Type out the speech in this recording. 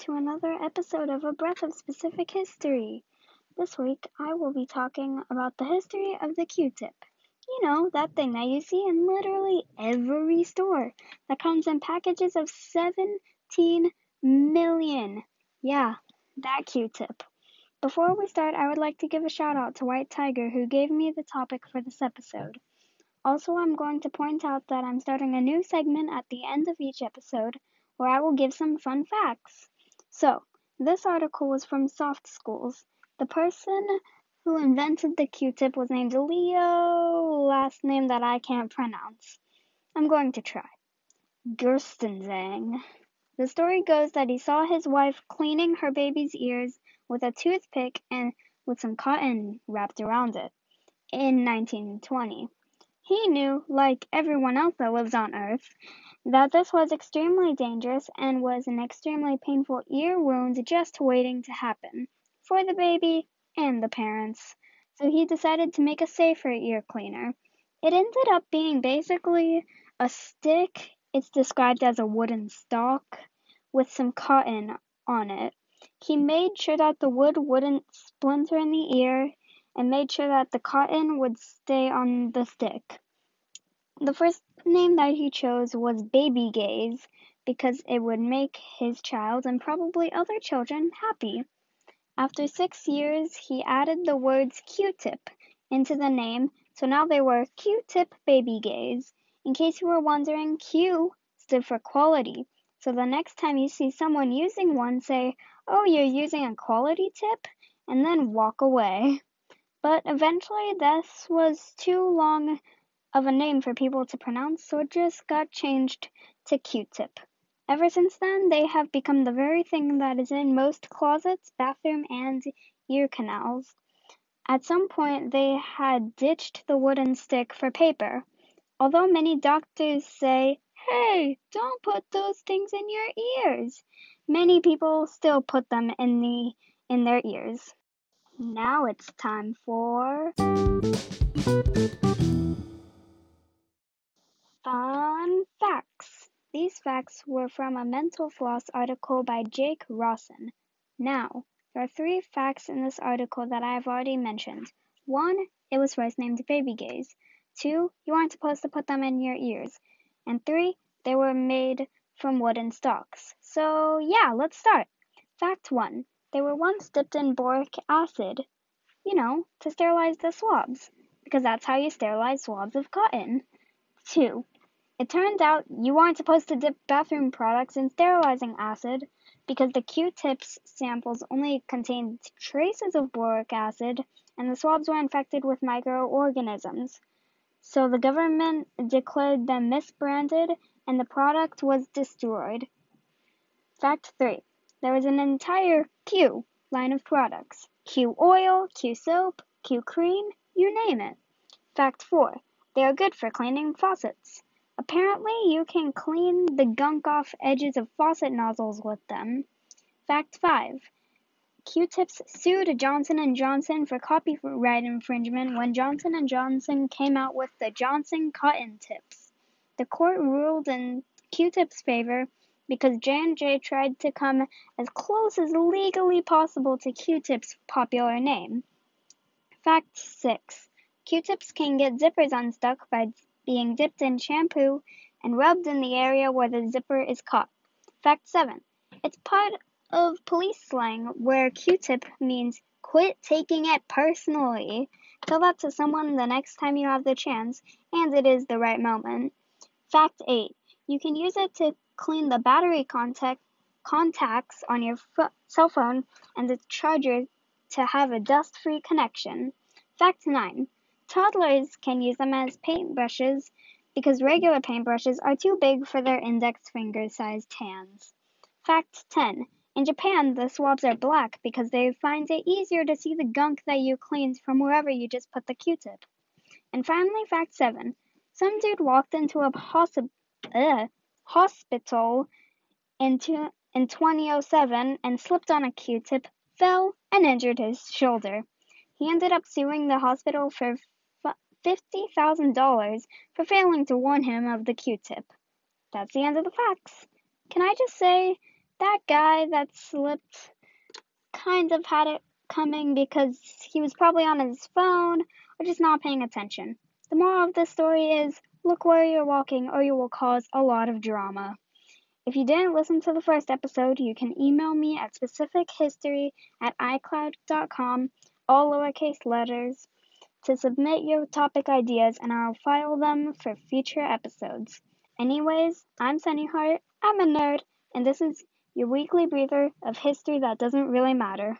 to another episode of A Breath of Specific History. This week I will be talking about the history of the Q tip. You know, that thing that you see in literally every store that comes in packages of 17 million. Yeah, that Q tip. Before we start, I would like to give a shout out to White Tiger who gave me the topic for this episode. Also, I'm going to point out that I'm starting a new segment at the end of each episode where I will give some fun facts. So, this article was from Soft Schools. The person who invented the Q-tip was named Leo, last name that I can't pronounce. I'm going to try. Gerstenzang. The story goes that he saw his wife cleaning her baby's ears with a toothpick and with some cotton wrapped around it in 1920. He knew, like everyone else that lives on Earth, that this was extremely dangerous and was an extremely painful ear wound just waiting to happen for the baby and the parents. So he decided to make a safer ear cleaner. It ended up being basically a stick. It's described as a wooden stalk with some cotton on it. He made sure that the wood wouldn't splinter in the ear and made sure that the cotton would stay on the stick. The first name that he chose was Baby Gays because it would make his child and probably other children happy. After six years, he added the words Q-tip into the name, so now they were Q-tip Baby Gays. In case you were wondering, Q stood for quality. So the next time you see someone using one, say, Oh, you're using a quality tip, and then walk away. But eventually, this was too long of a name for people to pronounce, so it just got changed to Q-tip. Ever since then, they have become the very thing that is in most closets, bathroom, and ear canals. At some point, they had ditched the wooden stick for paper. Although many doctors say, hey, don't put those things in your ears, many people still put them in the in their ears. Now it's time for Fun facts! These facts were from a Mental Floss article by Jake Rossen. Now, there are three facts in this article that I have already mentioned. One, it was first named Baby Gays. Two, you aren't supposed to put them in your ears. And three, they were made from wooden stalks. So, yeah, let's start. Fact one, they were once dipped in boric acid, you know, to sterilize the swabs, because that's how you sterilize swabs of cotton. Two, it turned out you aren't supposed to dip bathroom products in sterilizing acid because the Q-tips samples only contained traces of boric acid and the swabs were infected with microorganisms. So the government declared them misbranded and the product was destroyed. Fact 3. There was an entire Q line of products. Q oil, Q soap, Q cream, you name it. Fact 4. They are good for cleaning faucets. Apparently, you can clean the gunk off edges of faucet nozzles with them. Fact 5. Q-tips sued Johnson & Johnson for copyright infringement when Johnson & Johnson came out with the Johnson cotton tips. The court ruled in Q-tips' favor because J&J tried to come as close as legally possible to Q-tips' popular name. Fact 6. Q-tips can get zippers unstuck by being dipped in shampoo and rubbed in the area where the zipper is caught. Fact 7. It's part of police slang where Q-tip means quit taking it personally. Tell that to someone the next time you have the chance, and it is the right moment. Fact 8. You can use it to clean the battery contact contacts on your cell phone and the charger to have a dust-free connection. Fact 9. Toddlers can use them as paintbrushes because regular paintbrushes are too big for their index finger sized hands. Fact 10. In Japan, the swabs are black because they find it easier to see the gunk that you cleaned from wherever you just put the Q-tip. And finally, fact 7. Some dude walked into a possi- ugh, hospital in, two- in 2007 and slipped on a Q-tip, fell, and injured his shoulder. He ended up suing the hospital for $50,000 for failing to warn him of the Q-tip. That's the end of the facts. Can I just say that guy that slipped kind of had it coming because he was probably on his phone or just not paying attention. The moral of this story is look where you're walking or you will cause a lot of drama. If you didn't listen to the first episode, you can email me at specifichistory at icloud.com, all lowercase letters, to submit your topic ideas and I'll file them for future episodes. Anyways, I'm Sunny Hart, I'm a nerd, and this is your weekly breather of history that doesn't really matter.